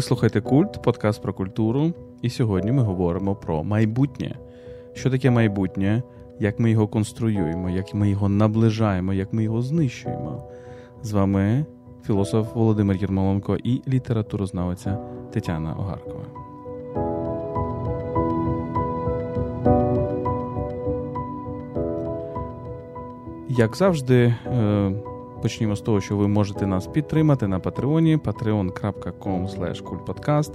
Ви слухаєте Культ, подкаст про культуру, і сьогодні ми говоримо про майбутнє. Що таке майбутнє, як ми його конструюємо, як ми його наближаємо, як ми його знищуємо. З вами філософ Володимир Єрмоленко і літературознавиця Тетяна Огаркова. Як завжди, е, почнімо з того, що ви можете нас підтримати на Патреоні patreon.com.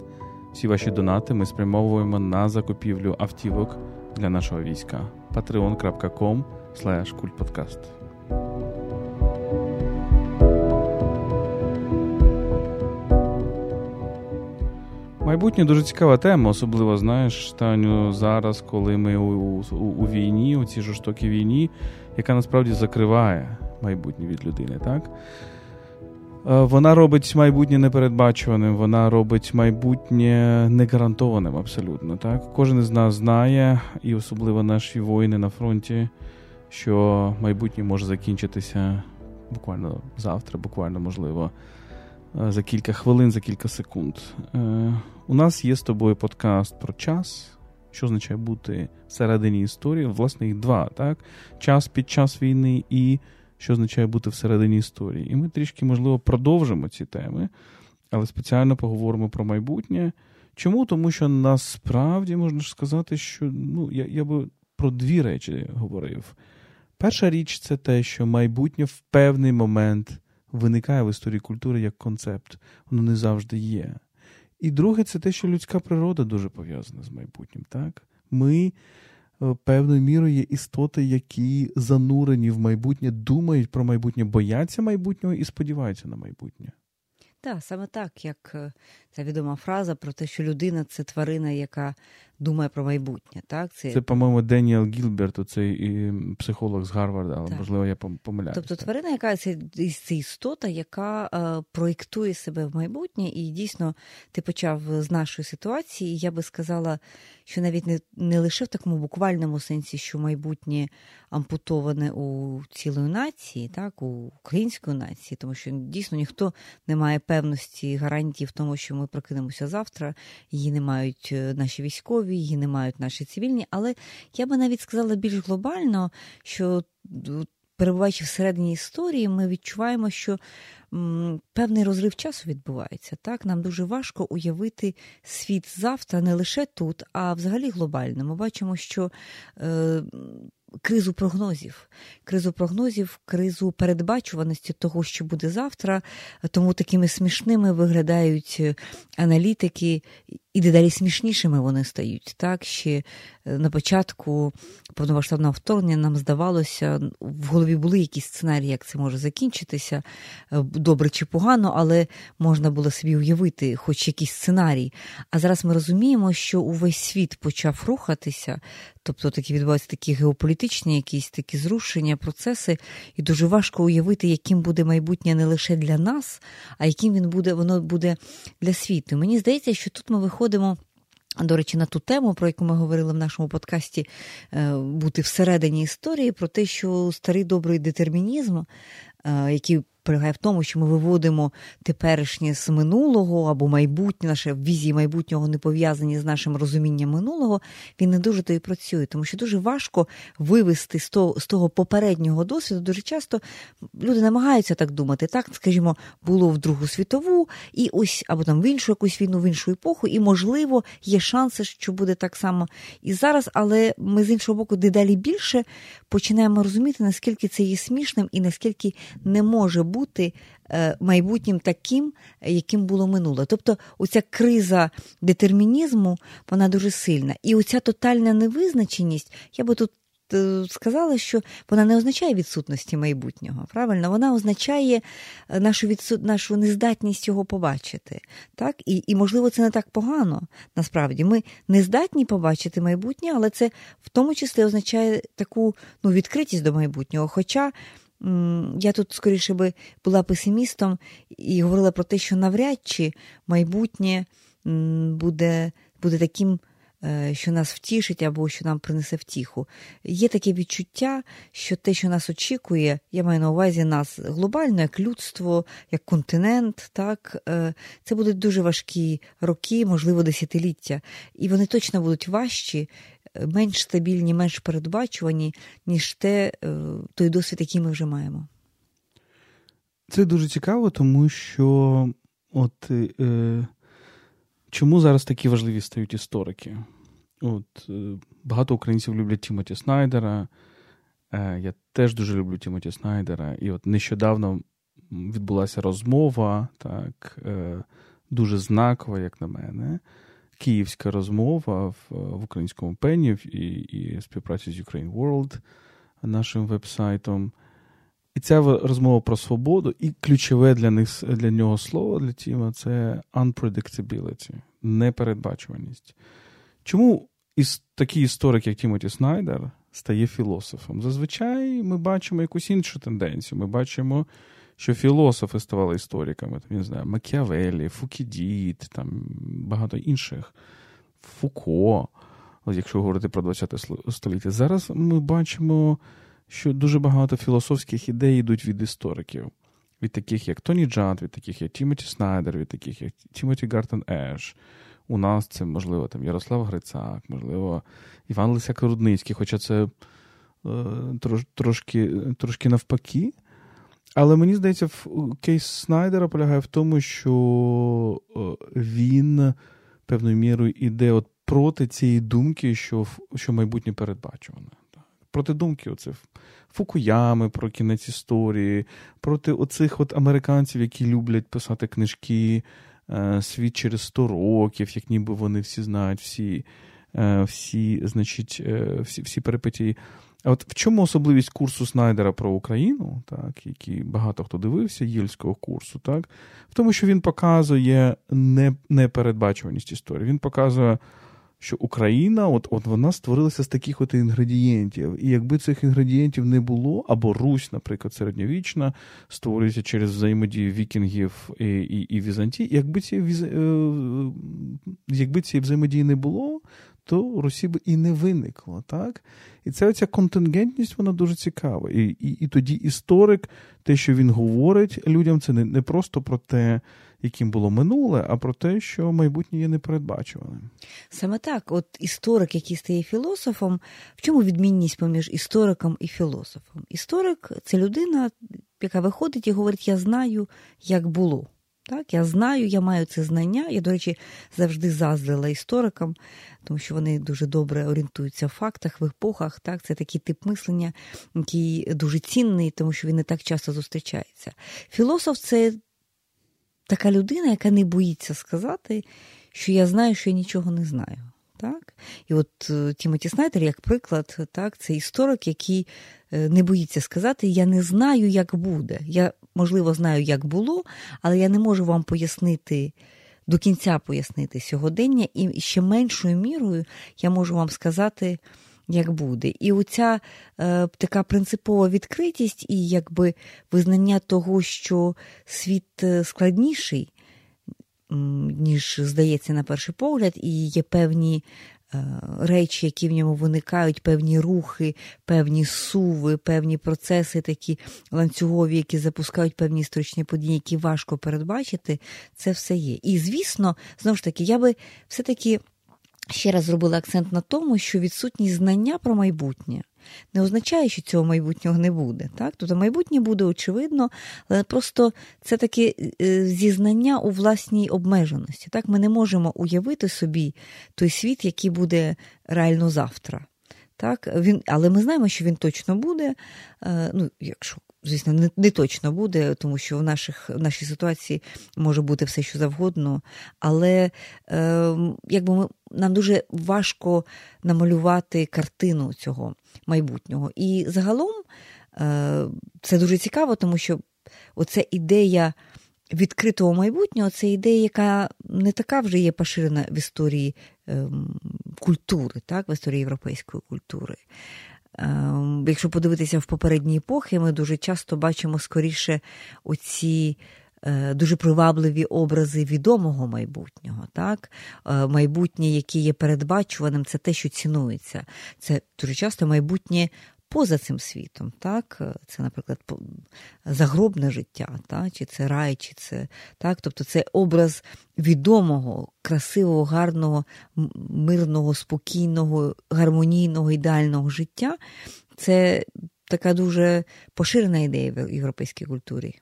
Всі ваші донати ми спрямовуємо на закупівлю автівок для нашого війська. patreon.com kultpodcast. Майбутнє дуже цікава тема, особливо знаєш, Таню, зараз, коли ми у, у, у війні, у цій жорстокій війні, яка насправді закриває майбутнє від людини, так? Е, вона робить майбутнє непередбачуваним, вона робить майбутнє негарантованим абсолютно. так? Кожен із нас знає, і особливо наші воїни на фронті, що майбутнє може закінчитися буквально завтра, буквально можливо, е, за кілька хвилин, за кілька секунд. Е, у нас є з тобою подкаст про час. Що означає бути всередині історії? Власне, їх два, так? Час під час війни і що означає бути всередині історії. І ми трішки, можливо, продовжимо ці теми, але спеціально поговоримо про майбутнє. Чому? Тому що насправді можна ж сказати, що ну, я, я би про дві речі говорив. Перша річ це те, що майбутнє в певний момент виникає в історії культури як концепт, воно не завжди є. І друге, це те, що людська природа дуже пов'язана з майбутнім. Так? Ми певною мірою є істоти, які занурені в майбутнє, думають про майбутнє, бояться майбутнього і сподіваються на майбутнє. Так, саме так, як е, ця відома фраза про те, що людина це тварина, яка думає про майбутнє. Так? Це, це по-моєму, Деніел Гілберт, цей психолог з Гарварда, але так. можливо я помиляюся. Тобто тварина, яка це, це істота, яка е, проєктує себе в майбутнє, і дійсно ти почав з нашої ситуації. Я би сказала, що навіть не не лише в такому буквальному сенсі, що майбутнє ампутоване у цілої нації, так, у української нації, тому що дійсно ніхто не має певності гарантії в тому, що ми прокинемося завтра, її не мають е, наші військові, її не мають наші цивільні. Але я би навіть сказала більш глобально, що перебуваючи всередині історії, ми відчуваємо, що певний розрив часу відбувається. Так, нам дуже важко уявити світ завтра не лише тут, а взагалі глобально. Ми бачимо, що. Е, Кризу прогнозів, кризу прогнозів, кризу передбачуваності того, що буде завтра. Тому такими смішними виглядають е, аналітики, і дедалі смішнішими вони стають. Так ще е, на початку повномасштабного вторгнення нам здавалося, в голові були якісь сценарії, як це може закінчитися, е, добре чи погано, але можна було собі уявити, хоч якийсь сценарій. А зараз ми розуміємо, що увесь світ почав рухатися, тобто такі відбуваються такі геополітичні, якісь такі зрушення, процеси, і дуже важко уявити, яким буде майбутнє не лише для нас, а яким він буде, воно буде для світу. Мені здається, що тут ми виходимо виходимо. До речі, на ту тему, про яку ми говорили в нашому подкасті, е, бути всередині історії, про те, що старий добрий детермінізм, е, який полягає в тому, що ми виводимо теперішнє з минулого або майбутнє, наші візії майбутнього не пов'язані з нашим розумінням минулого, він не дуже то працює, тому що дуже важко вивести з того, з того попереднього досвіду. Дуже часто люди намагаються так думати. Так, скажімо, було в Другу світову, і ось або там в іншу якусь війну, в іншу епоху, і, можливо, є шанси, що буде так само і зараз, але ми з іншого боку, дедалі більше починаємо розуміти, наскільки це є смішним і наскільки не може бути бути е, майбутнім таким, яким було минуле. Тобто, оця криза детермінізму, вона дуже сильна. І оця тотальна невизначеність, я би тут. Е, сказала, що вона не означає відсутності майбутнього. Правильно, вона означає е, нашу відсут... нашу нездатність його побачити. Так? І, і, можливо, це не так погано. Насправді, ми не здатні побачити майбутнє, але це в тому числі означає таку ну, відкритість до майбутнього. Хоча я тут скоріше би була песимістом і говорила про те, що навряд чи майбутнє буде буде таким Е, що нас втішить або що нам принесе втіху. Є таке відчуття, що те, що нас очікує, я маю на увазі нас глобально, як людство, як континент, так е, це будуть дуже важкі роки, можливо, десятиліття, і вони точно будуть важчі. Е, менш стабільні, менш передбачувані, ніж те, той досвід, який ми вже маємо. Це дуже цікаво, тому що от е, чому зараз такі важливі стають історики? От, е, Багато українців люблять Тімоті Снайдера. Е, я теж дуже люблю Тімоті Снайдера. І от нещодавно відбулася розмова, так, е, дуже знакова, як на мене. Київська розмова в, в українському пені і і співпраці з Ukraine World, нашим вебсайтом. І ця розмова про свободу, і ключове для них для нього слово для Тіма це unpredictability, непередбачуваність. Чому іс, такий історик, як Тімоті Снайдер, стає філософом? Зазвичай ми бачимо якусь іншу тенденцію. Ми бачимо, що філософи ставали істориками. Там, я не знаю, Макіавелі, Фукідіт, там багато інших, Фуко, якщо говорити про ХХ століття. Зараз ми бачимо, що дуже багато філософських ідей йдуть від істориків. Від таких, як Тоні Джад, від таких, як Тімоті Снайдер, від таких, як Тімоті Гартен Еш, у нас це, можливо, там Ярослав Грицак, можливо, Іван Лисяк Рудницький, хоча це е, трош, трошки трошки навпаки. Але мені здається, кейс Снайдера полягає в тому, що е, він певною мірою іде от проти цієї думки, що що майбутнє передбачуване. Проти думки оцих Фукуями про кінець історії, проти оцих от американців, які люблять писати книжки Е, світ через 100 років, як ніби вони всі знають всі, е, всі, значить, всі, всі перипетії. А от в чому особливість курсу Снайдера про Україну, так, який багато хто дивився, єльського курсу, так, в тому, що він показує непередбачуваність історії. Він показує що Україна, от от вона створилася з таких от інгредієнтів. І якби цих інгредієнтів не було, або Русь, наприклад, середньовічна, створюється через взаємодію вікінгів і і, і Візантії, якби ці, е, якби цієї взаємодії не було, то Русі б і не виникло. так? І ця оця контингентність, вона дуже цікава. І, і, І тоді історик, те, що він говорить людям, це не, не просто про те яким було минуле, а про те, що майбутнє є непередбачуваним. Саме так, от історик, який стає філософом, в чому відмінність поміж істориком і філософом? Історик це людина, яка виходить і говорить: Я знаю, як було. Так, Я знаю, я маю це знання. Я, до речі, завжди заздрила історикам, тому що вони дуже добре орієнтуються в фактах, в епохах. Так, Це такий тип мислення, який дуже цінний, тому що він не так часто зустрічається. Філософ це така людина, яка не боїться сказати, що я знаю, що я нічого не знаю. Так? І от е, Тімоті Снайдер, як приклад, так, це історик, який е, не боїться сказати, я не знаю, як буде. Я, можливо, знаю, як було, але я не можу вам пояснити. До кінця пояснити сьогодення, і ще меншою мірою я можу вам сказати, як буде. І оця е, така принципова відкритість і якби визнання того, що світ е, складніший, ніж здається на перший погляд, і є певні. Е, речі, які в ньому виникають, певні рухи, певні суви, певні процеси, такі ланцюгові, які запускають певні історичні події, які важко передбачити, це все є. І звісно, знову ж таки, я би все-таки ще раз зробила акцент на тому, що відсутність знання про майбутнє не означає, що цього майбутнього не буде. Так? Тобто майбутнє буде очевидно, але просто це таке зізнання у власній обмеженості. Так? Ми не можемо уявити собі той світ, який буде реально завтра. Так, він, Але ми знаємо, що він точно буде. Е, ну, якщо звісно, не не точно буде, тому що в наших, в нашій ситуації може бути все, що завгодно. Але е, якби ми, нам дуже важко намалювати картину цього майбутнього. І загалом е, це дуже цікаво, тому що оця ідея. Відкритого майбутнього це ідея, яка не така вже є поширена в історії ем, культури, так, в історії європейської культури. Ем, якщо подивитися в попередні епохи, ми дуже часто бачимо скоріше оці е, дуже привабливі образи відомого майбутнього. Так? Е, майбутнє, яке є передбачуваним, це те, що цінується. Це дуже часто майбутнє поза цим світом. Так? Це, наприклад, загробне життя, так? чи це рай, чи це так. Тобто це образ відомого, красивого, гарного, мирного, спокійного, гармонійного, ідеального життя. Це така дуже поширена ідея в європейській культурі.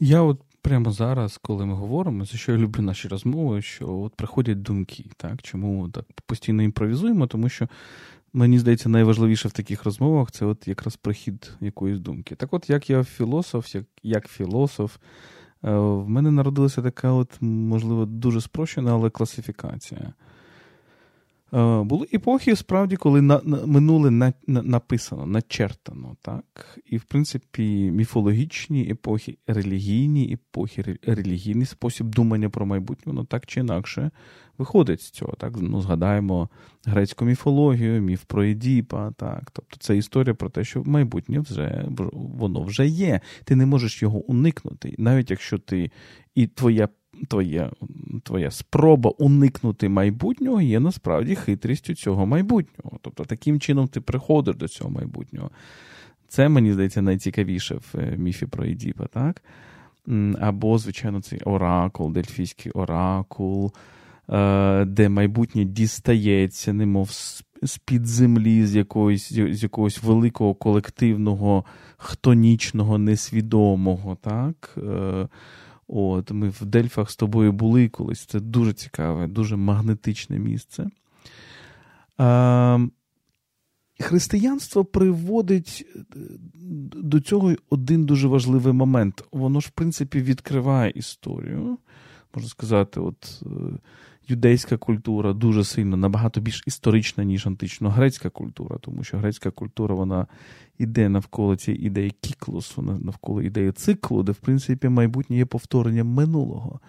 Я от прямо зараз, коли ми говоримо, за що я люблю наші розмови, що от приходять думки, так чому так постійно імпровізуємо, тому що мені здається, найважливіше в таких розмовах це от якраз прихід якоїсь думки. Так, от як я філософ, як, як філософ, е, в мене народилася така, от, можливо, дуже спрощена, але класифікація. Е, були епохи, справді, коли на, на минуле на, на, написано, начертано. так? І, в принципі, міфологічні епохи, релігійні епохи, релігійний спосіб думання про майбутнє, воно так чи інакше виходить з цього. Так? Ну, Згадаємо грецьку міфологію, міф про Едіпа. Так? Тобто це історія про те, що майбутнє вже воно вже є. Ти не можеш його уникнути. Навіть якщо ти і твоя твоя твоя спроба уникнути майбутнього є насправді хитрістю цього майбутнього. Тобто, таким чином ти приходиш до цього майбутнього. Це, мені здається, найцікавіше в е, міфі про Едіпа, так? Або, звичайно, цей оракул, дельфійський оракул, е, де майбутнє дістається, немов з-під землі, з якоїсь, з якогось великого колективного, хтонічного, несвідомого. так? От, Ми в Дельфах з тобою були колись. Це дуже цікаве, дуже магнетичне місце. А, Християнство приводить е, до цього один дуже важливий момент. Воно ж, в принципі, відкриває історію. Можна сказати, от е, юдейська культура дуже сильно набагато більш історична, ніж антично-грецька культура, тому що грецька культура вона йде навколо цієї ідеї кіклусу, навколо ідеї циклу, де, в принципі, майбутнє є повторенням минулого.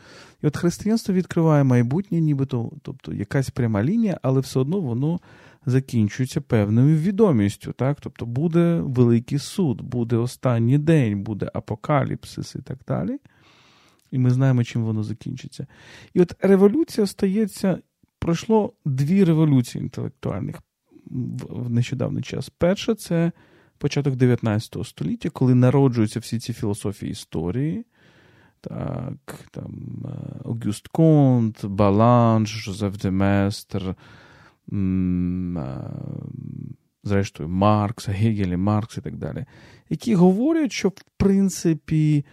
І от християнство відкриває майбутнє, нібито, тобто якась пряма лінія, але все одно воно закінчується певною відомістю. Так? Тобто буде великий суд, буде останній день, буде апокаліпсис і так далі і ми знаємо, чим воно закінчиться. І от революція стається, пройшло дві революції інтелектуальних в нещодавний час. Перша це початок 19 століття, коли народжуються всі ці філософії історії. Так, там Огюст Конт, Баланж, Жозеф Деместер, зрештою, Маркс, Гегель, Маркс і так далі, які говорять, що в принципі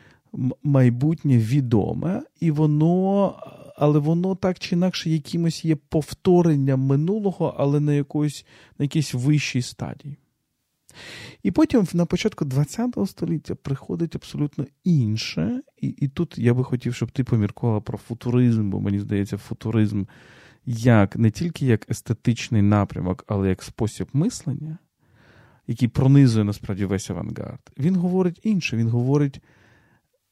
майбутнє відоме, і воно, але воно так чи інакше якимось є повторенням минулого, але на якоїсь, на якійсь вищій стадії. І потім на початку ХХ століття приходить абсолютно інше, і і тут я би хотів, щоб ти поміркувала про футуризм, бо мені здається, футуризм як не тільки як естетичний напрямок, але як спосіб мислення, який пронизує насправді весь авангард. Він говорить інше. Він говорить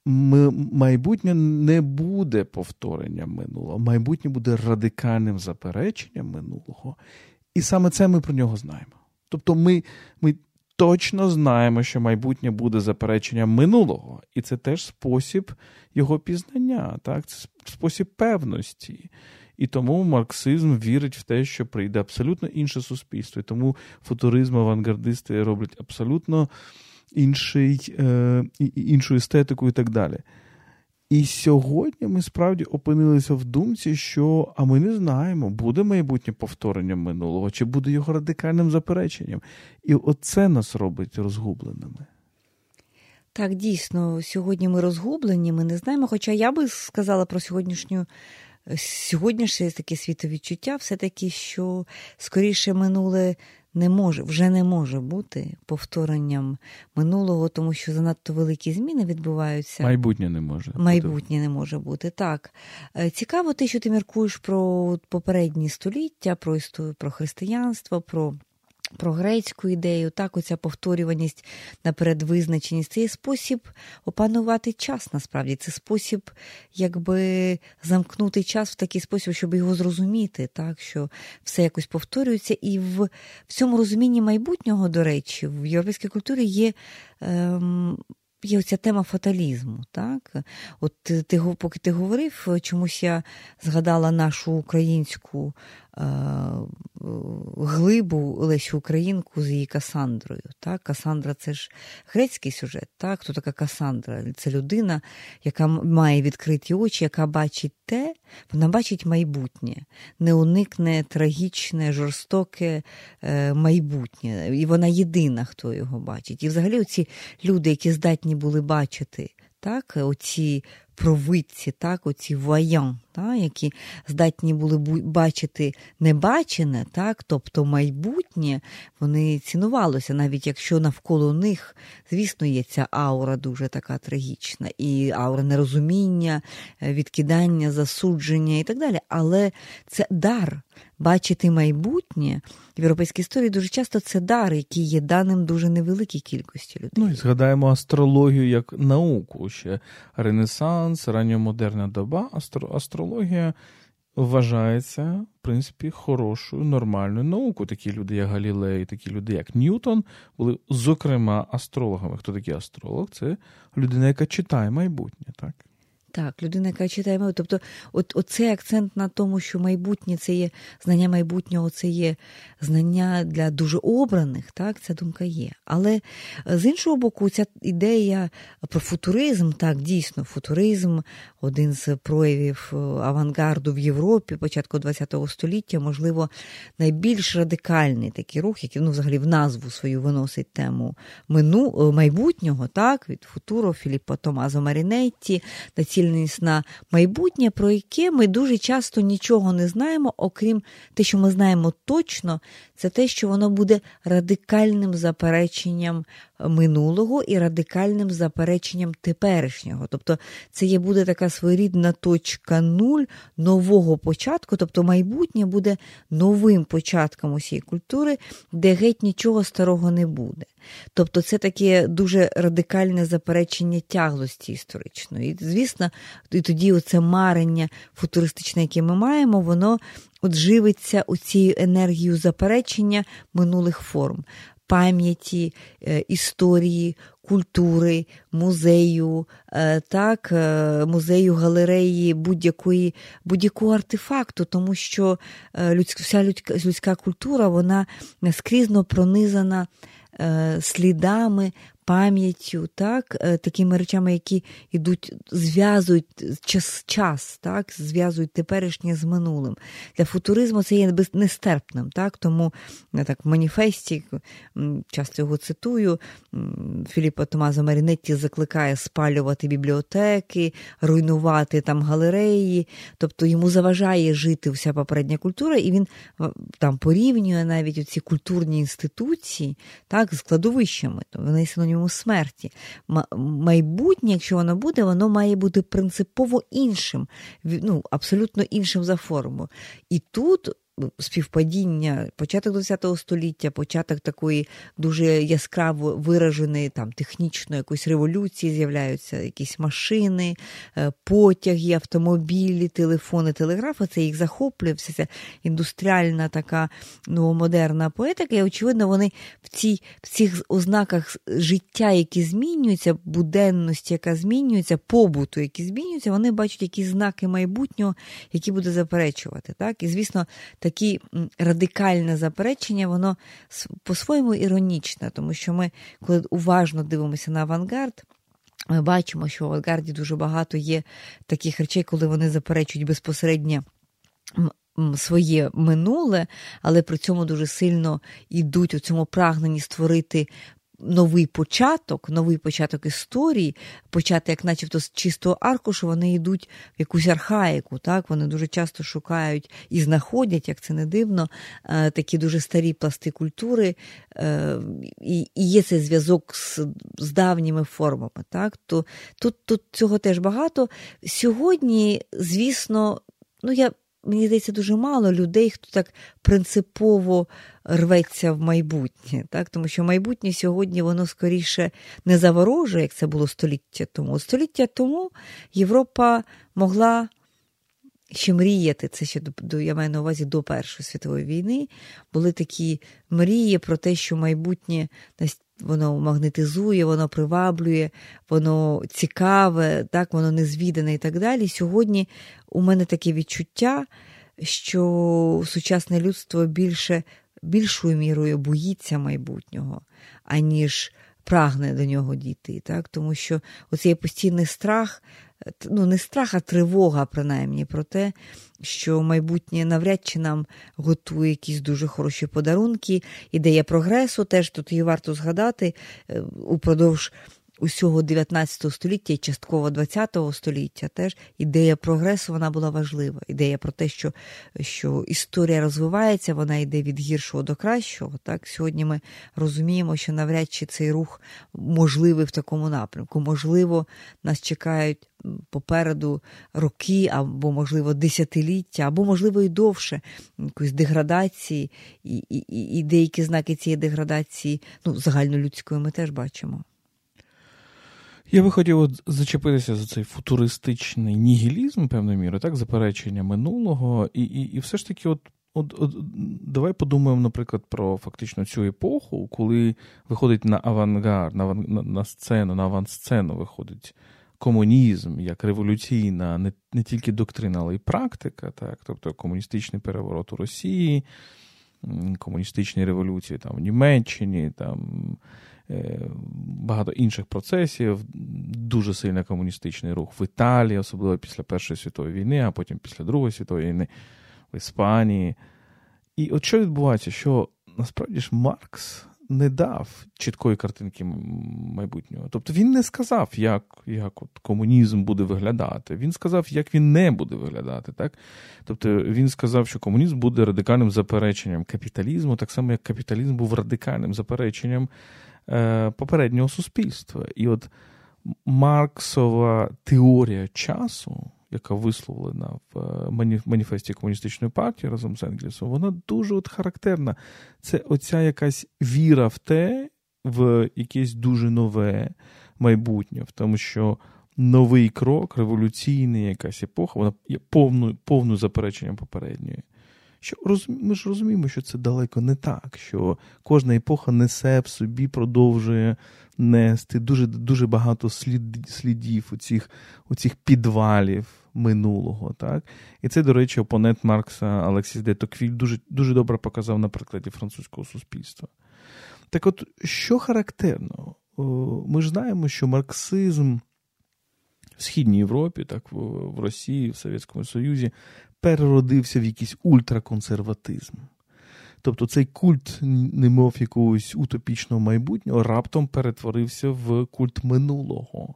майбутнє не буде повторенням минулого, майбутнє буде радикальним запереченням минулого. І саме це ми про нього знаємо. Тобто ми, ми точно знаємо, що майбутнє буде запереченням минулого, і це теж спосіб його пізнання, так? це спосіб певності. І тому марксизм вірить в те, що прийде абсолютно інше суспільство. І тому футуризм, авангардисти роблять абсолютно інший, е, іншу естетику і так далі. І сьогодні ми справді опинилися в думці, що а ми не знаємо, буде майбутнє повторенням минулого, чи буде його радикальним запереченням. І оце нас робить розгубленими. Так, дійсно, сьогодні ми розгублені, ми не знаємо. Хоча я би сказала про сьогоднішню. Сьогоднішнє таке світовідчуття, все-таки, що скоріше минуле не може, вже не може бути повторенням минулого, тому що занадто великі зміни відбуваються. Майбутнє не може. Майбутнє не може бути. Так. Е, цікаво те, що ти міркуєш про попередні століття, про історію, про християнство, про про грецьку ідею, так, оця повторюваність наперед визначеність. Це є спосіб опанувати час насправді. Це спосіб якби замкнути час в такий спосіб, щоб його зрозуміти, так, що все якось повторюється. І в, в цьому розумінні майбутнього, до речі, в європейській культурі є ем, є оця тема фаталізму. так? От ти, Поки ти говорив, чомусь я згадала нашу українську глибу Лесю Українку з її Касандрою. Так? Касандра це ж грецький сюжет. Так? Хто така Касандра? Це людина, яка має відкриті очі, яка бачить те, вона бачить майбутнє, не уникне трагічне, жорстоке е, майбутнє. І вона єдина, хто його бачить. І взагалі оці люди, які здатні були бачити так, оці провидці, так, оці воян, так, які здатні були бачити небачене, так, тобто майбутнє, вони цінувалися, навіть якщо навколо них, звісно, є ця аура дуже така трагічна, і аура нерозуміння, е, відкидання, засудження і так далі. Але це дар бачити майбутнє в європейській історії дуже часто це дар, який є даним дуже невеликій кількості людей. Ну і згадаємо астрологію як науку. Ще Ренесанс, ранньомодерна доба, астро- астрологія. Вважається, в принципі, хорошою, нормальною наукою. Такі люди, як Галілей, такі люди, як Ньютон, були, зокрема, астрологами. Хто такий астролог? Це людина, яка читає майбутнє, так? Так, людина, яка читає мову. Тобто, от, оцей акцент на тому, що майбутнє це є знання майбутнього, це є знання для дуже обраних, так, ця думка є. Але з іншого боку, ця ідея про футуризм, так, дійсно, футуризм, один з проявів авангарду в Європі початку ХХ століття, можливо, найбільш радикальний такий рух, який ну, взагалі в назву свою виносить тему мину, майбутнього, так, від футуро Філіппо Томазо Марінетті, націленість на майбутнє, про яке ми дуже часто нічого не знаємо, окрім те, що ми знаємо точно, це те, що воно буде радикальним запереченням минулого і радикальним запереченням теперішнього. Тобто це є буде така своєрідна точка нуль нового початку, тобто майбутнє буде новим початком усієї культури, де геть нічого старого не буде. Тобто це таке дуже радикальне заперечення тяглості історичної. І, звісно, і тоді оце марення футуристичне, яке ми маємо, воно от живиться цією енергією заперечення минулих форм. Пам'яті, е, історії, культури, музею, е, так, е, музею галереї будь-якої, будь-якого артефакту, тому що вся людська, людська культура вона скрізно пронизана слідами пам'яттю, так, е, такими речами, які йдуть, зв'язують час, час, так, зв'язують теперішнє з минулим. Для футуризму це є нестерпним. так, Тому так в маніфесті часто його цитую. Філіппо Томазо Марінетті закликає спалювати бібліотеки, руйнувати там галереї, тобто йому заважає жити вся попередня культура, і він там порівнює навіть ці культурні інституції так, з кладовищами. Вони синонімі йому смерті. Майбутнє, якщо воно буде, воно має бути принципово іншим, ну, абсолютно іншим за формою. І тут співпадіння початок ХХ століття, початок такої дуже яскраво вираженої там технічної якоїсь революції, з'являються якісь машини, е, потяги, автомобілі, телефони, телеграфи. Це їх захоплює, вся ця індустріальна така новомодерна поетика. І, очевидно, вони в цій, в цих ознаках життя, які змінюються, буденності, яка змінюється, побуту, які змінюються, вони бачать якісь знаки майбутнього, які буде заперечувати. Так? І, звісно, такі радикальне заперечення, воно по-своєму іронічне, тому що ми, коли уважно дивимося на авангард, ми бачимо, що в авангарді дуже багато є таких речей, коли вони заперечують безпосередньо. Своє минуле, але при цьому дуже сильно йдуть у цьому прагненні створити новий початок, новий початок історії, почати, як начебто з чистого аркушу, вони йдуть в якусь архаїку. Так? Вони дуже часто шукають і знаходять, як це не дивно, е, такі дуже старі пласти культури, е, і є цей зв'язок з давніми формами. Так? То, Тут тут цього теж багато. Сьогодні, звісно, ну я мені здається, дуже мало людей, хто так принципово рветься в майбутнє. Так? Тому що майбутнє сьогодні воно скоріше не заворожує, як це було століття тому. Століття тому Європа могла. Ще мріяти, це ще до я маю на увазі до Першої світової війни, були такі мрії про те, що майбутнє воно магнетизує, воно приваблює, воно цікаве, так, воно незвідане і так далі. Сьогодні у мене таке відчуття, що сучасне людство більше, більшою мірою боїться майбутнього, аніж прагне до нього дійти. Так? Тому що оцей постійний страх, ну не страх, а тривога, принаймні, про те, що майбутнє навряд чи нам готує якісь дуже хороші подарунки. Ідея прогресу теж тут її варто згадати е, упродовж усього 19 століття і частково 20 століття теж ідея прогресу вона була важлива. Ідея про те, що що історія розвивається, вона йде від гіршого до кращого. Так Сьогодні ми розуміємо, що навряд чи цей рух можливий в такому напрямку. Можливо, нас чекають попереду роки, або, можливо, десятиліття, або, можливо, і довше якоїсь деградації, і, і, і деякі знаки цієї деградації, ну, загальнолюдської ми теж бачимо. Я би хотів от зачепитися за цей футуристичний нігілізм, певною мірою, так, заперечення минулого, і і, і все ж таки, от, от, от давай подумаємо, наприклад, про фактично цю епоху, коли виходить на авангард, на на, на сцену, на авансцену виходить комунізм як революційна, не не тільки доктрина, але й практика, так, тобто комуністичний переворот у Росії, комуністичні революції там в Німеччині, там. Е, багато інших процесів, дуже сильний комуністичний рух в Італії, особливо після Першої світової війни, а потім після Другої світової війни в Іспанії. І от що відбувається, що насправді ж Маркс не дав чіткої картинки майбутнього. Тобто він не сказав, як як от комунізм буде виглядати. Він сказав, як він не буде виглядати. Так? Тобто він сказав, що комунізм буде радикальним запереченням капіталізму, так само, як капіталізм був радикальним запереченням Е, попереднього суспільства. І от Марксова теорія часу, яка висловлена в е, маніфесті комуністичної партії разом з Енгельсом, вона дуже от характерна. Це оця якась віра в те, в якесь дуже нове майбутнє, в тому, що новий крок, революційний якась епоха, вона є повною повною запереченням попередньої. Що Ми ж розуміємо, що це далеко не так, що кожна епоха несе в собі, продовжує нести дуже дуже багато слід, слідів у цих, у цих підвалів минулого. Так? І це, до речі, опонент Маркса Алексіс де Токвіль дуже, дуже добре показав на прикладі французького суспільства. Так от, що характерно? Ми ж знаємо, що марксизм в Східній Європі, так, в Росії, в Совєтському Союзі переродився в якийсь ультраконсерватизм. Тобто цей культ, немов якогось утопічного майбутнього, раптом перетворився в культ минулого.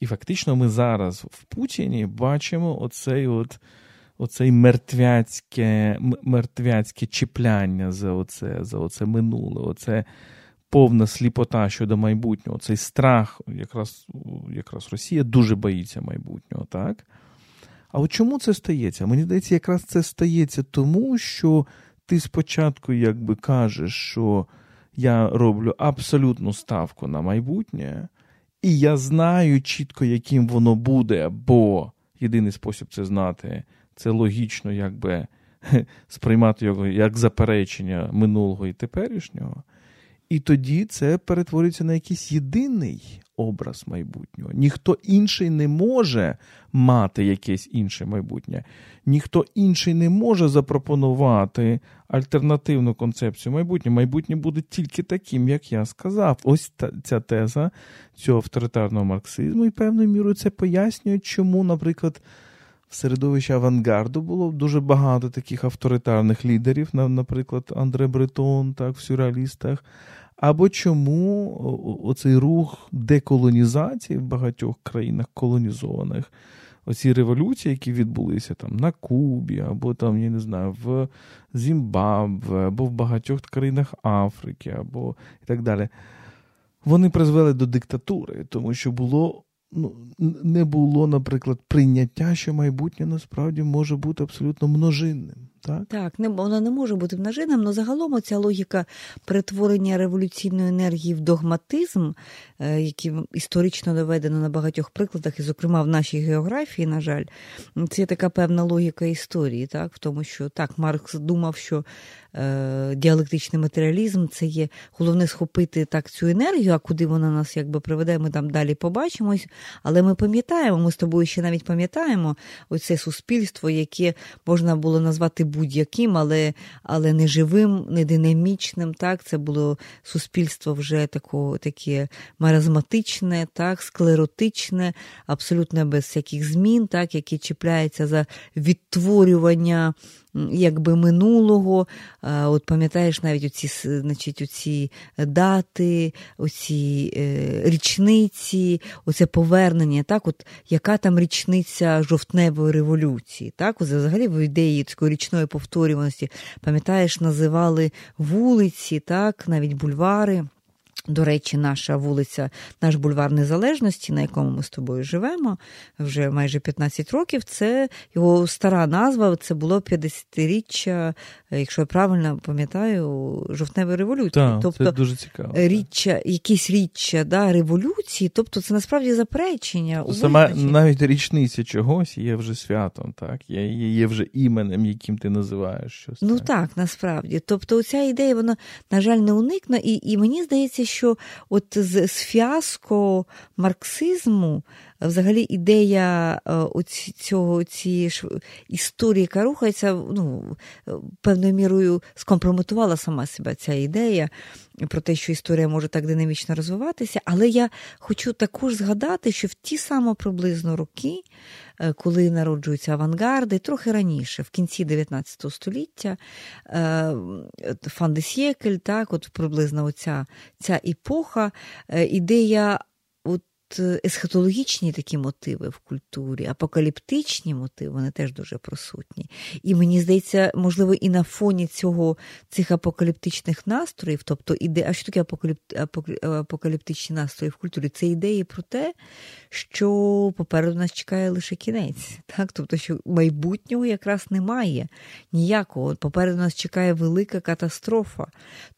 І фактично ми зараз в Путіні бачимо оцей от, оцей мертвяцьке мертвяцьке чіпляння за оце за оце минуле, оце повна сліпота щодо майбутнього, цей страх, якраз якраз Росія дуже боїться майбутнього. так? А от чому це стається? Мені здається, якраз це стається тому, що ти спочатку якби кажеш, що я роблю абсолютну ставку на майбутнє, і я знаю чітко, яким воно буде, бо єдиний спосіб це знати, це логічно якби сприймати його як заперечення минулого і теперішнього. І тоді це перетворюється на якийсь єдиний образ майбутнього. Ніхто інший не може мати якесь інше майбутнє. Ніхто інший не може запропонувати альтернативну концепцію майбутнього. Майбутнє буде тільки таким, як я сказав. Ось та, ця теза цього авторитарного марксизму, і певною мірою це пояснює, чому, наприклад. В середовищі авангарду було дуже багато таких авторитарних лідерів, наприклад, Андре Бретон, так, в сюрреалістах. Або чому оцей рух деколонізації в багатьох країнах колонізованих, оці революції, які відбулися там на Кубі, або там, я не знаю, в Зімбабве, або в багатьох країнах Африки, або і так далі, вони призвели до диктатури, тому що було. Ну, не було, наприклад, прийняття, що майбутнє насправді може бути абсолютно множинним. Так, Так, не, вона не може бути множинним, але загалом ця логіка перетворення революційної енергії в догматизм, е, який історично доведено на багатьох прикладах, і, зокрема, в нашій географії, на жаль, це така певна логіка історії, так, в тому, що так, Маркс думав, що діалектичний матеріалізм це є головне схопити так цю енергію, а куди вона нас якби приведе, ми там далі побачимось. Але ми пам'ятаємо, ми з тобою ще навіть пам'ятаємо оце суспільство, яке можна було назвати будь-яким, але але не живим, не динамічним. Так, Це було суспільство вже тако, таке маразматичне, так, склеротичне, абсолютно без всяких змін, так, яке чіпляється за відтворювання якби минулого. От пам'ятаєш навіть оці значить, оці дати, оці е, річниці, оце повернення, так, от яка там річниця жовтневої революції. Так, Взагалі в ідеї такої річної повторюваності, пам'ятаєш, називали вулиці, так, навіть бульвари. До речі, наша вулиця, наш бульвар Незалежності, на якому ми з тобою живемо вже майже 15 років. Це його стара назва. Це було 50-річчя, якщо я правильно пам'ятаю, жовтневої революції. Так, тобто це дуже цікаво. Річчя, якісь річчя да, революції, тобто це насправді заперечення. Саме навіть річниця чогось є вже святом, так є, є вже іменем, яким ти називаєш щось. Ну так, так насправді. Тобто, ця ідея, вона, на жаль, не уникне, і, і мені здається, що от з, з фіаско марксизму взагалі ідея е, цього цієї історії, яка рухається, ну, певною мірою скомпрометувала сама себе ця ідея про те, що історія може так динамічно розвиватися. Але я хочу також згадати, що в ті самі приблизно роки, е, коли народжуються авангарди, трохи раніше, в кінці 19 століття, Фан де Сєкель, так, от приблизно оця ця епоха, ідея Е, есхатологічні такі мотиви в культурі, апокаліптичні мотиви, вони теж дуже присутні. І мені здається, можливо, і на фоні цього цих апокаліптичних настроїв, тобто іде, а що таке апокаліп... апокаліптичні настрої в культурі? Це ідеї про те, що попереду нас чекає лише кінець, так? тобто, що майбутнього якраз немає ніякого. Попереду нас чекає велика катастрофа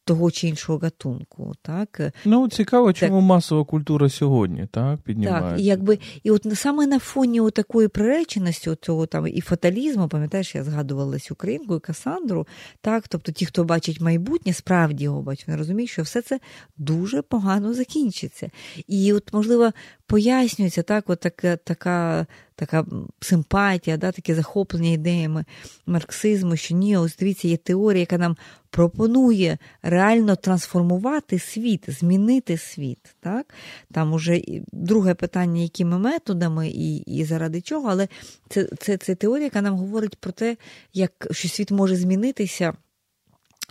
того чи іншого гатунку. Так? Ну, цікаво, чому так. масова культура сьогодні так, піднімається. Так, і якби, і от саме на фоні такої приреченості, цього там і фаталізму, пам'ятаєш, я згадувала цю українку і Касандру, так, тобто ті, хто бачить майбутнє, справді його бачить, вони розуміють, що все це дуже погано закінчиться. І от, можливо, пояснюється так, от така така, така симпатія, да, таке захоплення ідеями марксизму, що ні, ось дивіться, є теорія, яка нам пропонує реально трансформувати світ, змінити світ. Так? Там уже друге питання, якими методами і і заради чого, але це, це, це теорія, яка нам говорить про те, як що світ може змінитися.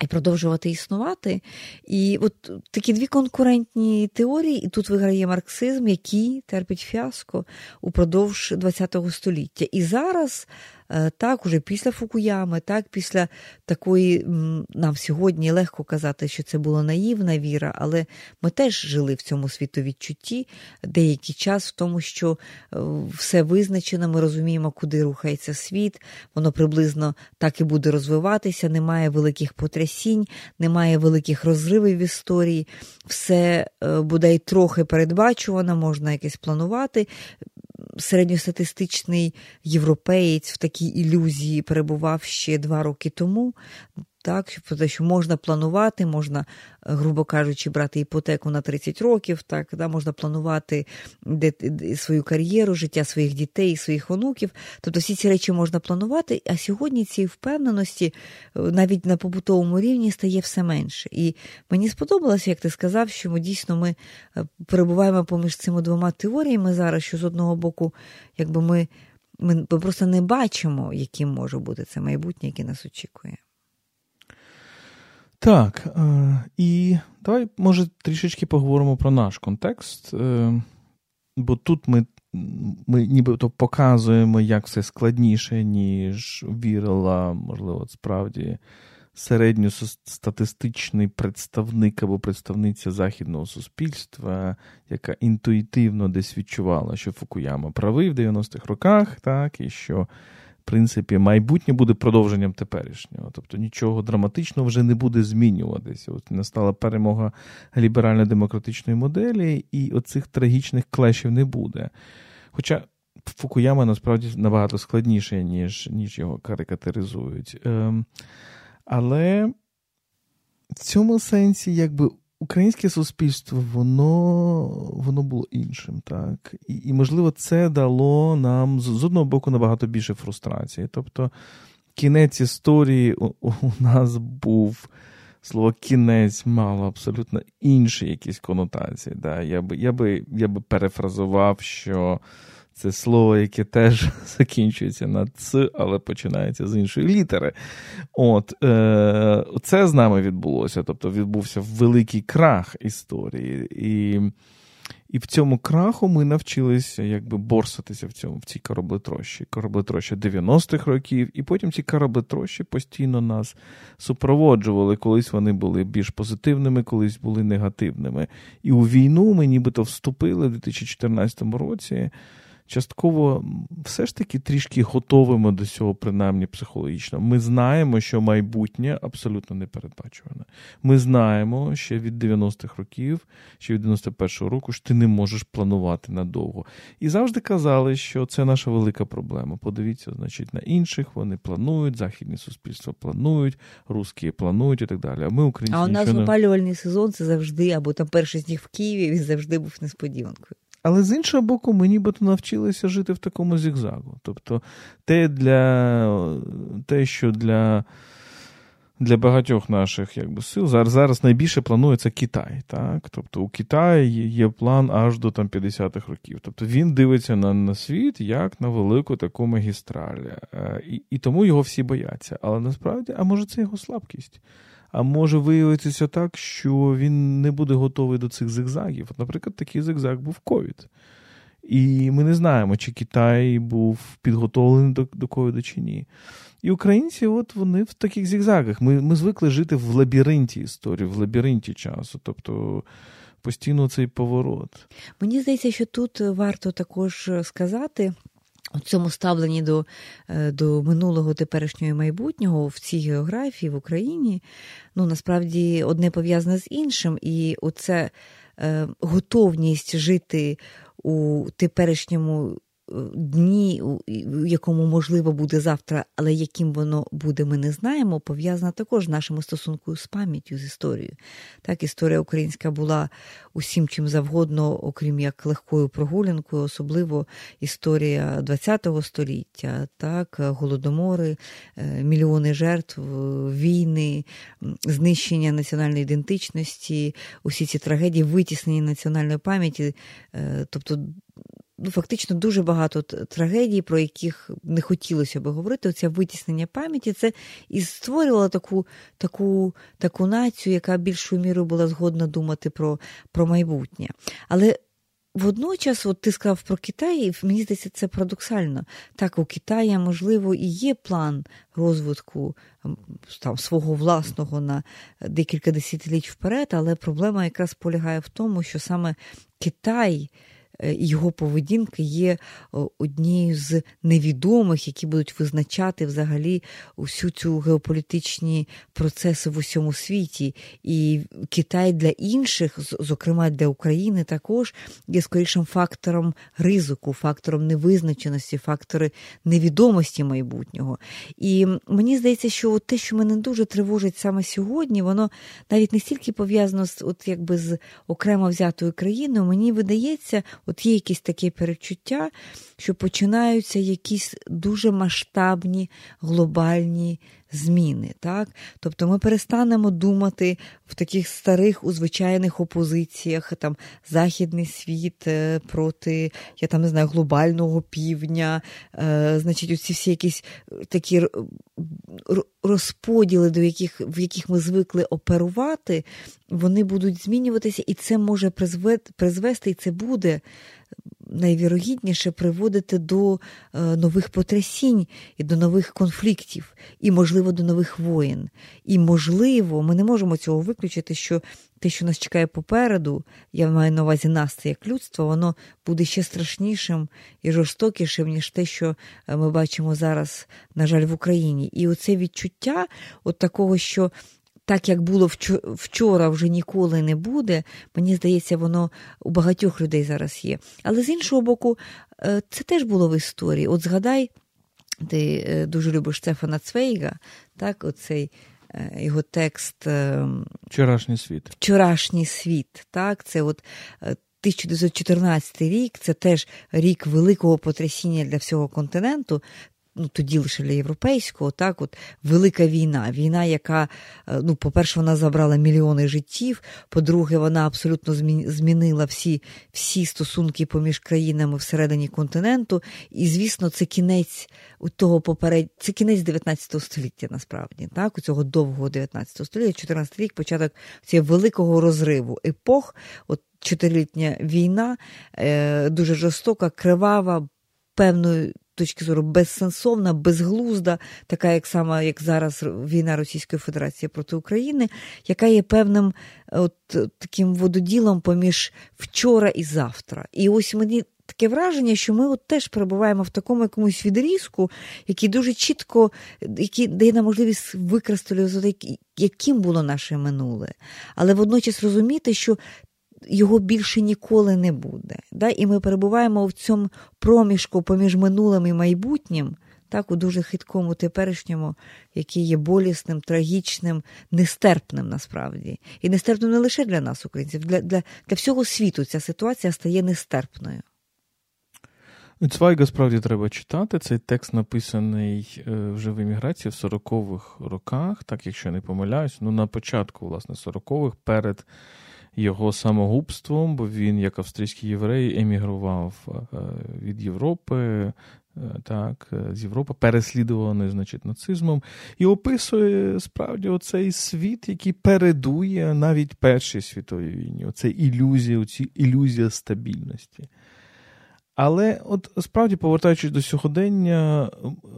І продовжувати існувати. І от такі дві конкурентні теорії, і тут виграє марксизм, який терпить фіаско упродовж ХХ століття. І зараз так, уже після Фукуями, так, після такої, нам сьогодні легко казати, що це була наївна віра, але ми теж жили в цьому світовідчутті. Деякий час в тому, що е, все визначено, ми розуміємо, куди рухається світ, воно приблизно так і буде розвиватися, немає великих потрясінь, немає великих розривів в історії, все е, буде й трохи передбачувано, можна якесь планувати середньостатистичний європеєць в такій ілюзії перебував ще два роки тому. Так, про що можна планувати, можна, грубо кажучи, брати іпотеку на 30 років, так, да, можна планувати де, де, свою кар'єру, життя своїх дітей, своїх онуків. Тобто всі ці речі можна планувати, а сьогодні цієї впевненості е, навіть на побутовому рівні стає все менше. І мені сподобалося, як ти сказав, що ми дійсно ми е, перебуваємо поміж цими двома теоріями зараз, що з одного боку, якби ми, ми просто не бачимо, яким може бути це майбутнє, яке нас очікує. Так. Е, І давай, може, трішечки поговоримо про наш контекст. Е, Бо тут ми ми нібито показуємо, як все складніше, ніж вірила, можливо, справді середньостатистичний представник або представниця західного суспільства, яка інтуїтивно десь відчувала, що Фукуяма правий в 90-х роках, так, і що принципі, майбутнє буде продовженням теперішнього. Тобто нічого драматичного вже не буде змінюватися. От настала перемога ліберально-демократичної моделі, і оцих трагічних клешів не буде. Хоча Фукуяма насправді набагато складніше, ніж ніж його карикатуризують. Ем, Але в цьому сенсі, якби українське суспільство, воно воно було іншим. так. І, і, можливо, це дало нам з одного боку набагато більше фрустрації. Тобто, кінець історії у, у нас був. Слово кінець мало абсолютно інші якісь конотації. Да? Я би я би, я би перефразував, що це слово, яке теж закінчується на ц, але починається з іншої літери. От, е, Це з нами відбулося. Тобто відбувся великий крах історії. І і в цьому краху ми навчилися якби борсатися в цьому, в цій кораблетрощі. Кораблетрощі 90-х років, і потім ці кораблетрощі постійно нас супроводжували. Колись вони були більш позитивними, колись були негативними. І у війну ми нібито вступили в 2014 році частково все ж таки трішки готовимо до цього, принаймні психологічно. Ми знаємо, що майбутнє абсолютно непередбачуване. Ми знаємо ще від 90-х років, ще від 91-го року, що ти не можеш планувати надовго. І завжди казали, що це наша велика проблема. Подивіться, значить, на інших вони планують, західні суспільства планують, русські планують і так далі. А ми українці. А у нас опалювальний сезон це завжди, або там перший сніг в Києві він завжди був несподіванкою. Але з іншого боку, ми нібито навчилися жити в такому зігзагу. Тобто, те, для, те що для для багатьох наших якби, сил зараз зараз найбільше планується Китай. Так? Тобто у Китаї є план аж до там, 50-х років. Тобто він дивиться на на світ як на велику таку магістраль. Е, і, і тому його всі бояться. Але насправді, а може, це його слабкість. А може виявитися так, що він не буде готовий до цих зигзагів. Наприклад, такий зигзаг був ковід. І ми не знаємо, чи Китай був підготовлений до до ковіду чи ні. І українці, от вони в таких зігзагах. Ми ми звикли жити в лабіринті історії, в лабіринті часу. Тобто постійно цей поворот. Мені здається, що тут варто також сказати. У цьому ставленні до е, до минулого теперішнього і майбутнього в цій географії в Україні ну насправді одне пов'язане з іншим, і оце е, готовність жити у теперішньому дні, у якому можливо буде завтра, але яким воно буде, ми не знаємо, пов'язана також з нашим стосунком з пам'яттю, з історією. Так, історія українська була усім чим завгодно, окрім як легкою прогулянкою, особливо історія ХХ століття, так, голодомори, е, мільйони жертв, війни, знищення національної ідентичності, усі ці трагедії, витіснення національної пам'яті, е, тобто ну, фактично дуже багато трагедій, про яких не хотілося би говорити. Оце витіснення пам'яті це і створювало таку таку, таку націю, яка більшою мірою була згодна думати про, про майбутнє. Але Водночас, от ти сказав про Китай, і мені здається, це парадоксально. Так, у Китаї, можливо, і є план розвитку там, свого власного на декілька десятиліть вперед, але проблема якраз полягає в тому, що саме Китай його поведінка є однією з невідомих, які будуть визначати взагалі усю цю геополітичні процеси в усьому світі. І Китай для інших, зокрема для України, також є скорішим фактором ризику, фактором невизначеності, фактори невідомості майбутнього. І мені здається, що те, що мене дуже тривожить саме сьогодні, воно навіть не стільки пов'язано з от якби з окремо взятою країною, мені видається. От є якісь таке перечуття, що починаються якісь дуже масштабні глобальні зміни. Так? Тобто ми перестанемо думати в таких старих у звичайних опозиціях, там західний світ е, проти, я там не знаю, глобального півдня, е, значить, оці всі якісь такі розподіли, до яких, в яких ми звикли оперувати, вони будуть змінюватися, і це може призвести, і це буде найвірогідніше приводити до е, нових потрясінь і до нових конфліктів, і, можливо, до нових воєн. І, можливо, ми не можемо цього виключити, що те, що нас чекає попереду, я маю на увазі нас, це як людство, воно буде ще страшнішим і жорстокішим, ніж те, що е, ми бачимо зараз, на жаль, в Україні. І оце відчуття от такого, що так як було вчора, вже ніколи не буде. Мені здається, воно у багатьох людей зараз є. Але з іншого боку, е, це теж було в історії. От згадай, ти е, дуже любиш Стефана Цвейга, так, оцей е, його текст Вчорашній світ. Вчорашній світ. так, Це от 1914 рік, це теж рік великого потрясіння для всього континенту ну тоді лише для європейського, так от велика війна. Війна, яка, е, ну, по-перше, вона забрала мільйони життів. По-друге, вона абсолютно змінила всі всі стосунки поміж країнами всередині континенту. І, звісно, це кінець того поперед... це кінець 19 століття, насправді, так, у цього довгого 19 століття, 14 рік, початок цього великого розриву епох. От Чотирилітня війна е, дуже жорстока, кривава, певною точки зору безсенсовна, безглузда, така як сама, як зараз війна Російської Федерації проти України, яка є певним от, таким вододілом поміж вчора і завтра. І ось мені. Таке враження, що ми от теж перебуваємо в такому якомусь відрізку, який дуже чітко який дає нам можливість використати, яким було наше минуле, але водночас розуміти, що його більше ніколи не буде. Да? І ми перебуваємо в цьому проміжку поміж минулим і майбутнім, так, у дуже хиткому теперішньому, який є болісним, трагічним, нестерпним насправді. І нестерпним не лише для нас, українців, для, для, для всього світу ця ситуація стає нестерпною. Цвайга справді треба читати. Цей текст написаний е, вже в еміграції в 40-х роках, так якщо я не помиляюсь, ну на початку, власне, 40-х, перед його самогубством, бо він, як австрійський єврей, емігрував е, від Європи. Е, так, е, з Європи переслідуваний, значить, нацизмом, і описує справді оцей світ, який передує навіть Першій світовій війні. Оце ілюзія, оці ілюзія стабільності. Але от справді, повертаючись до сьогодення,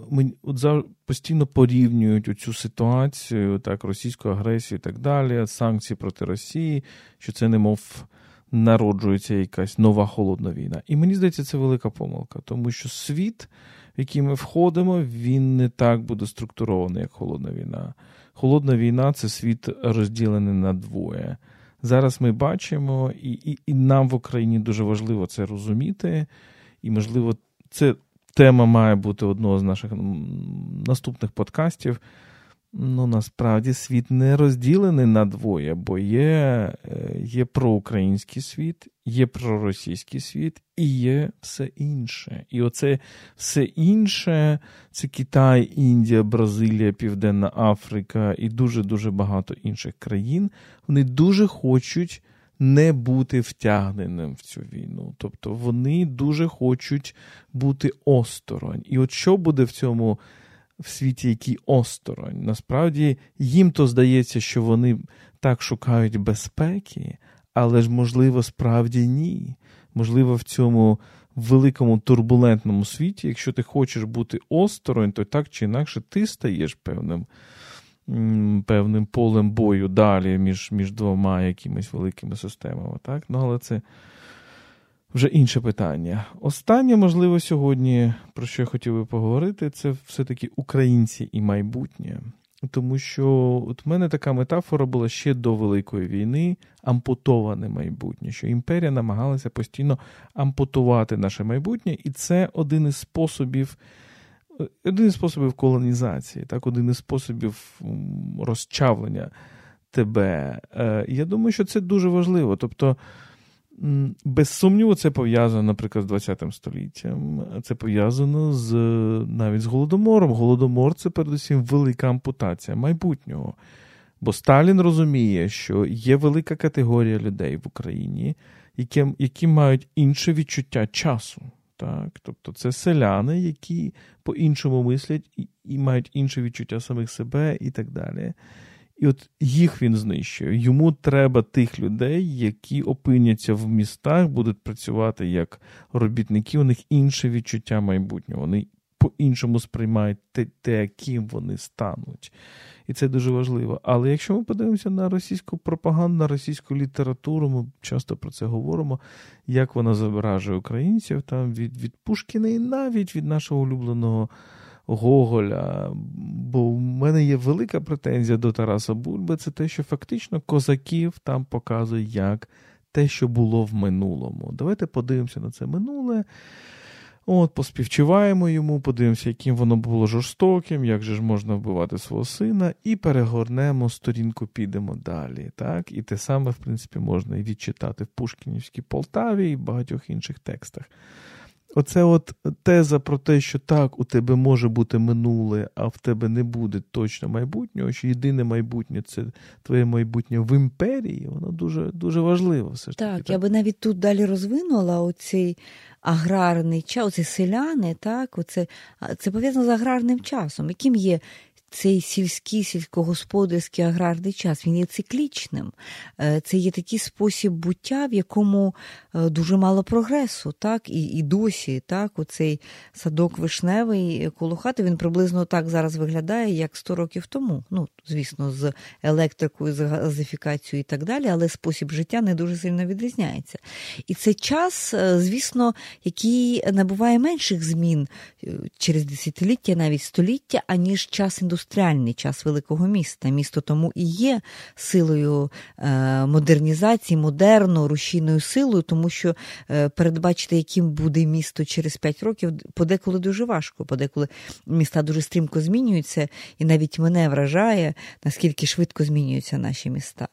ми от постійно порівнюють оцю ситуацію, так, російську агресію і так далі, санкції проти Росії, що це немов народжується якась нова холодна війна. І мені здається, це велика помилка, тому що світ, в який ми входимо, він не так буде структурований, як холодна війна. Холодна війна це світ розділений на двоє. Зараз ми бачимо, і, і, і нам в Україні дуже важливо це розуміти. І, можливо, це тема має бути одного з наших наступних подкастів. Ну, насправді світ не розділений на двоє, бо є е, є проукраїнський світ, є проросійський світ і є все інше. І оце все інше це Китай, Індія, Бразилія, Південна Африка і дуже-дуже багато інших країн. Вони дуже хочуть не бути втягненим в цю війну. Тобто вони дуже хочуть бути осторонь. І от що буде в цьому в світі, який осторонь? Насправді їм то здається, що вони так шукають безпеки, але ж, можливо, справді ні. Можливо, в цьому великому турбулентному світі, якщо ти хочеш бути осторонь, то так чи інакше ти стаєш певним певним полем бою далі між між двома якимись великими системами. Так? Ну, Але це вже інше питання. Останнє, можливо, сьогодні, про що я хотів би поговорити, це все-таки українці і майбутнє. Тому що от в мене така метафора була ще до Великої війни ампутоване майбутнє, що імперія намагалася постійно ампутувати наше майбутнє, і це один із способів один із способів колонізації, так, один із способів розчавлення тебе. Е, я думаю, що це дуже важливо. Тобто, без сумніву, це пов'язано, наприклад, з ХХ століттям. Це пов'язано з навіть з голодомором. Голодомор це передусім велика ампутація майбутнього. Бо Сталін розуміє, що є велика категорія людей в Україні, які, які мають інше відчуття часу. Так? Тобто це селяни, які по-іншому мислять і, і мають інше відчуття самих себе і так далі. І от їх він знищує. Йому треба тих людей, які опиняться в містах, будуть працювати як робітники. У них інше відчуття майбутнього. Вони по-іншому сприймають те, те, ким вони стануть. І це дуже важливо. Але якщо ми подивимося на російську пропаганду, на російську літературу, ми часто про це говоримо, як вона зображує українців там від від Пушкіна і навіть від нашого улюбленого. Гоголя, бо в мене є велика претензія до Тараса Бульби, це те, що фактично козаків там показує як те, що було в минулому. Давайте подивимося на це минуле. От, Поспівчуваємо йому, подивимося, яким воно було жорстоким, як же ж можна вбивати свого сина, і перегорнемо сторінку, підемо далі. Так? І те саме, в принципі, можна і відчитати в Пушкінівській Полтаві і багатьох інших текстах. Оце от теза про те, що так, у тебе може бути минуле, а в тебе не буде точно майбутнього, що єдине майбутнє це твоє майбутнє в імперії, воно дуже дуже важливо. все ж Так, так. я би навіть тут далі розвинула оцей аграрний час, оці селяни, так, оце, це пов'язано з аграрним часом, яким є цей сільський сільськогосподарський аграрний час він є циклічним. Е, це є такий спосіб буття, в якому е, дуже мало прогресу, так, і і досі так, оцей садок вишневий коло хати, він приблизно так зараз виглядає, як 100 років тому. Ну, звісно, з електрикою, з газифікацією і так далі, але спосіб життя не дуже сильно відрізняється. І це час, е, звісно, який набуває менших змін через десятиліття, навіть століття, аніж час індустрії індустріальний час великого міста. Місто тому і є силою е, модернізації, модерно, рушійною силою, тому що е, передбачити, яким буде місто через 5 років, подеколи дуже важко, подеколи міста дуже стрімко змінюються, і навіть мене вражає, наскільки швидко змінюються наші міста.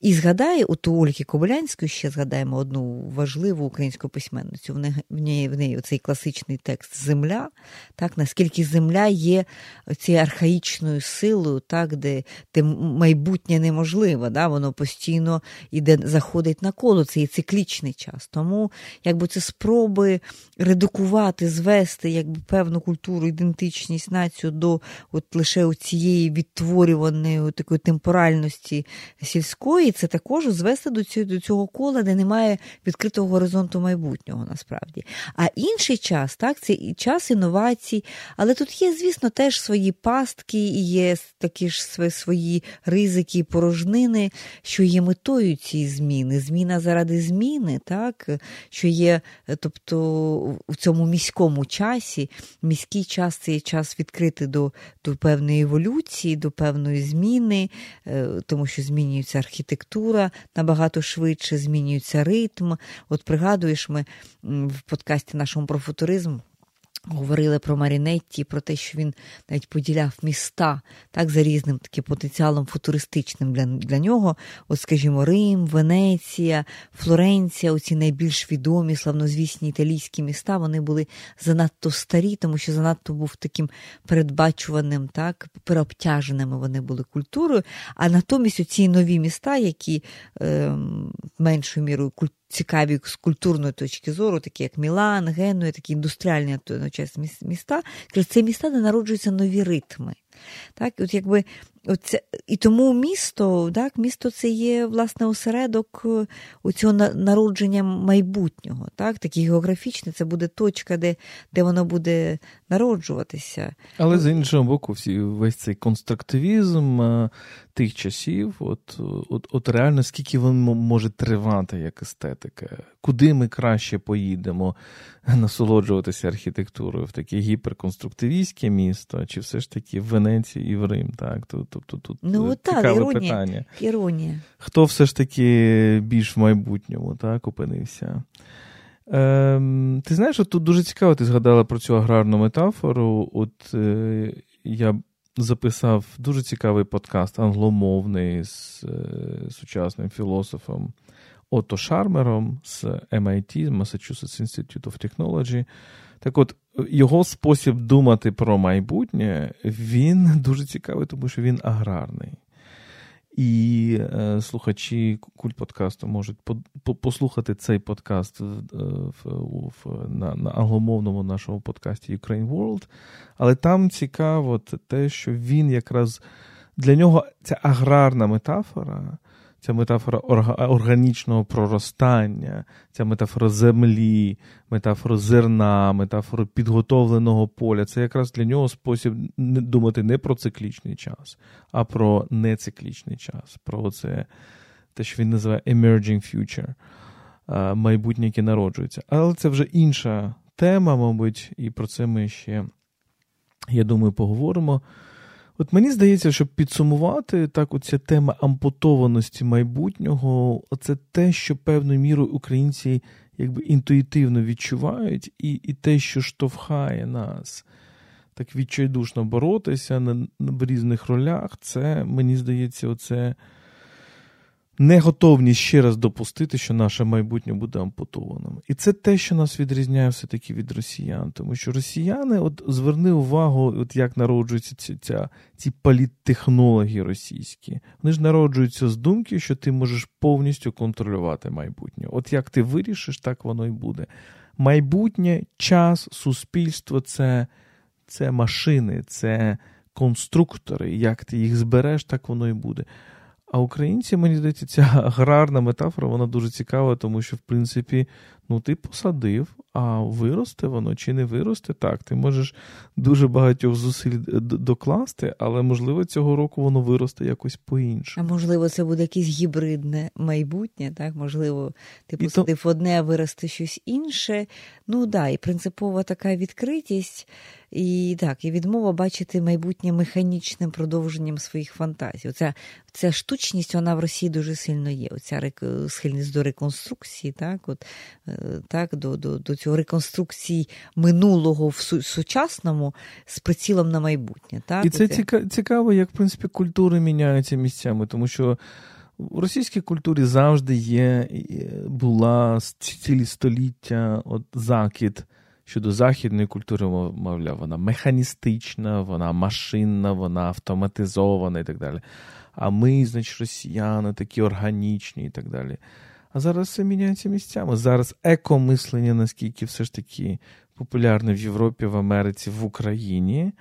І згадає у Ольги Кобилянської ще згадаємо одну важливу українську письменницю. В неї в неї, цей класичний текст Земля, так наскільки земля є цією архаїчною силою, так, де де майбутнє неможливе, да, воно постійно іде, заходить на коло, це є циклічний час. Тому якби це спроби редукувати, звести якби певну культуру, ідентичність націю до от лише цієї відтворюваної такої темпоральності сільської. Це також звести до цього до цього кола, де немає відкритого горизонту майбутнього насправді. А інший час, так, це і час інновацій, але тут є, звісно, теж свої пастки, і є такі ж свої ризики, порожнини, що є метою цієї зміни. Зміна заради зміни, так, що є, тобто в цьому міському часі, міський час це є час відкритий до, до певної еволюції, до певної зміни, е, тому що змінюється архітектура архітектура набагато швидше змінюється ритм. От пригадуєш, ми в подкасті нашому про футуризм Говорили про Марінетті, про те, що він навіть поділяв міста так за різним таким потенціалом футуристичним для для нього. От, скажімо, Рим, Венеція, Флоренція, оці найбільш відомі, славнозвісні італійські міста, вони були занадто старі, тому що занадто був таким передбачуваним, так, переобтяженими вони були культурою. А натомість оці нові міста, які е, меншою мірою культурою, цікаві з культурної точки зору, такі як Мілан, Генуя, такі індустріальні одночасні міста. Це міста, де народжуються нові ритми. Так, от якби оце, І тому місто, так, місто це є власне осередок е, цього народження майбутнього. Так, Такий географічний, це буде точка, де де воно буде народжуватися. Але з іншого боку, всі, весь цей конструктивізм е, тих часів, от, от, от реально скільки він може тривати як естетика, куди ми краще поїдемо насолоджуватися архітектурою в таке гіперконструктивістське місто, чи все ж таки в Венеції і в Рим? так? Тобто тут ну, цікаве так, іронія, питання. Іронія. Хто все ж таки більш в майбутньому так, опинився? Ем, Ти знаєш, от тут дуже цікаво, ти згадала про цю аграрну метафору. От е, я записав дуже цікавий подкаст англомовний з е, сучасним філософом Отто Шармером з MIT, Massachusetts Institute of Technology. Так от, його спосіб думати про майбутнє, він дуже цікавий, тому що він аграрний. І е, слухачі культ подкасту можуть по, послухати цей подкаст в, в, в, на на англомовному нашому подкасті Ukraine World. Але там цікаво те, що він якраз для нього ця аграрна метафора, ця метафора органічного проростання, ця метафора землі, метафора зерна, метафора підготовленого поля це якраз для нього спосіб думати не про циклічний час, а про нециклічний час. Про це те, що він називає emerging future, майбутнє, яке народжується. Але це вже інша тема, мабуть, і про це ми ще, я думаю, поговоримо. От мені здається, щоб підсумувати так, оця тема ампутованості майбутнього, це те, що певною мірою українці якби інтуїтивно відчувають, і і те, що штовхає нас так відчайдушно боротися на, на в різних ролях, це мені здається, оце неготовність ще раз допустити, що наше майбутнє буде ампутованим. І це те, що нас відрізняє все-таки від росіян. Тому що росіяни, от зверни увагу, от як народжуються ці, ця, ці політтехнологи російські. Вони ж народжуються з думки, що ти можеш повністю контролювати майбутнє. От як ти вирішиш, так воно і буде. Майбутнє, час, суспільство це, це машини, це конструктори. Як ти їх збереш, так воно і буде. А українці, мені здається, ця аграрна метафора, вона дуже цікава, тому що, в принципі, ну ти посадив, а виросте воно чи не виросте, так, ти можеш дуже багатьох зусиль докласти, але можливо цього року воно виросте якось по-іншому. А можливо, це буде якесь гібридне майбутнє, так? Можливо, ти посадив то... одне, а виросте щось інше. Ну да, і принципова така відкритість. І так, і відмова бачити майбутнє механічним продовженням своїх фантазій. Оця ця штучність вона в Росії дуже сильно є. Оця рек... схильність до реконструкції, так, от, е, так, до до, до цього реконструкції минулого в сучасному з прицілом на майбутнє. Так? І це Оце... цікаво, як в принципі культури міняються місцями, тому що. В російській культурі завжди є, була цілі століття от закид щодо західної культури, мовляв, вона механістична, вона машинна, вона автоматизована і так далі. А ми, значить, росіяни такі органічні і так далі. А зараз все міняється місцями. Зараз екомислення, наскільки все ж таки популярне в Європі, в Америці, в Україні,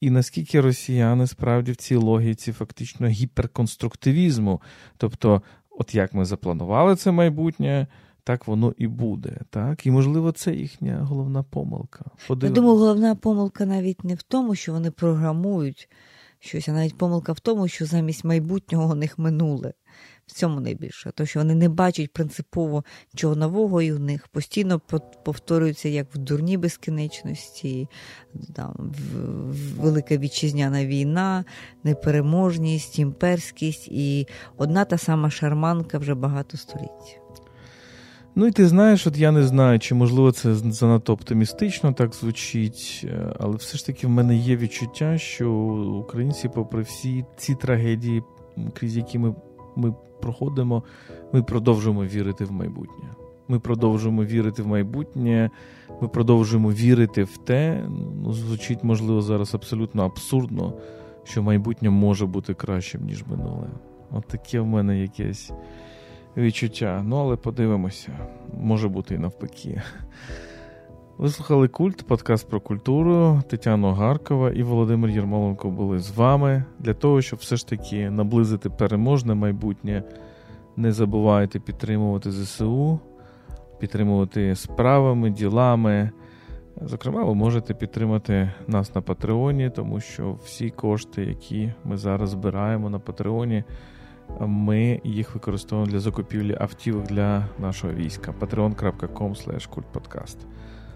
і наскільки росіяни справді в цій логіці фактично гіперконструктивізму. Тобто, от як ми запланували це майбутнє так воно і буде. Так? І, можливо, це їхня головна помилка. Подивимо. Я думаю, головна помилка навіть не в тому, що вони програмують щось, а навіть помилка в тому, що замість майбутнього у них минуле. В цьому найбільше, то що вони не бачать принципово нічого нового, і в них постійно повторюється як в дурній безкінечності, там, велика вітчизняна війна, непереможність, імперськість і одна та сама шарманка вже багато століть. Ну і ти знаєш, от я не знаю, чи можливо це занадто оптимістично так звучить, е, але все ж таки в мене є відчуття, що українці, попри всі ці трагедії, крізь які ми, ми проходимо, ми продовжуємо вірити в майбутнє. Ми продовжуємо вірити в майбутнє, ми продовжуємо вірити в те, ну звучить, можливо, зараз абсолютно абсурдно, що майбутнє може бути кращим, ніж минуле. От таке в мене якесь відчуття. Ну, але подивимося, може бути і навпаки. Ви слухали культ, подкаст про культуру. Тетяна Гаркова і Володимир Єрмоленко були з вами для того, щоб все ж таки наблизити переможне майбутнє. Не забувайте підтримувати ЗСУ, підтримувати справами, ділами. Зокрема, ви можете підтримати нас на Патреоні, тому що всі кошти, які ми зараз збираємо на Патреоні, ми їх використовуємо для закупівлі автівок для нашого війська. patreon.com kultpodcast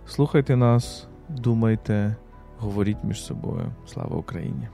Слухайте нас, думайте, говоріть між собою. Слава Україні!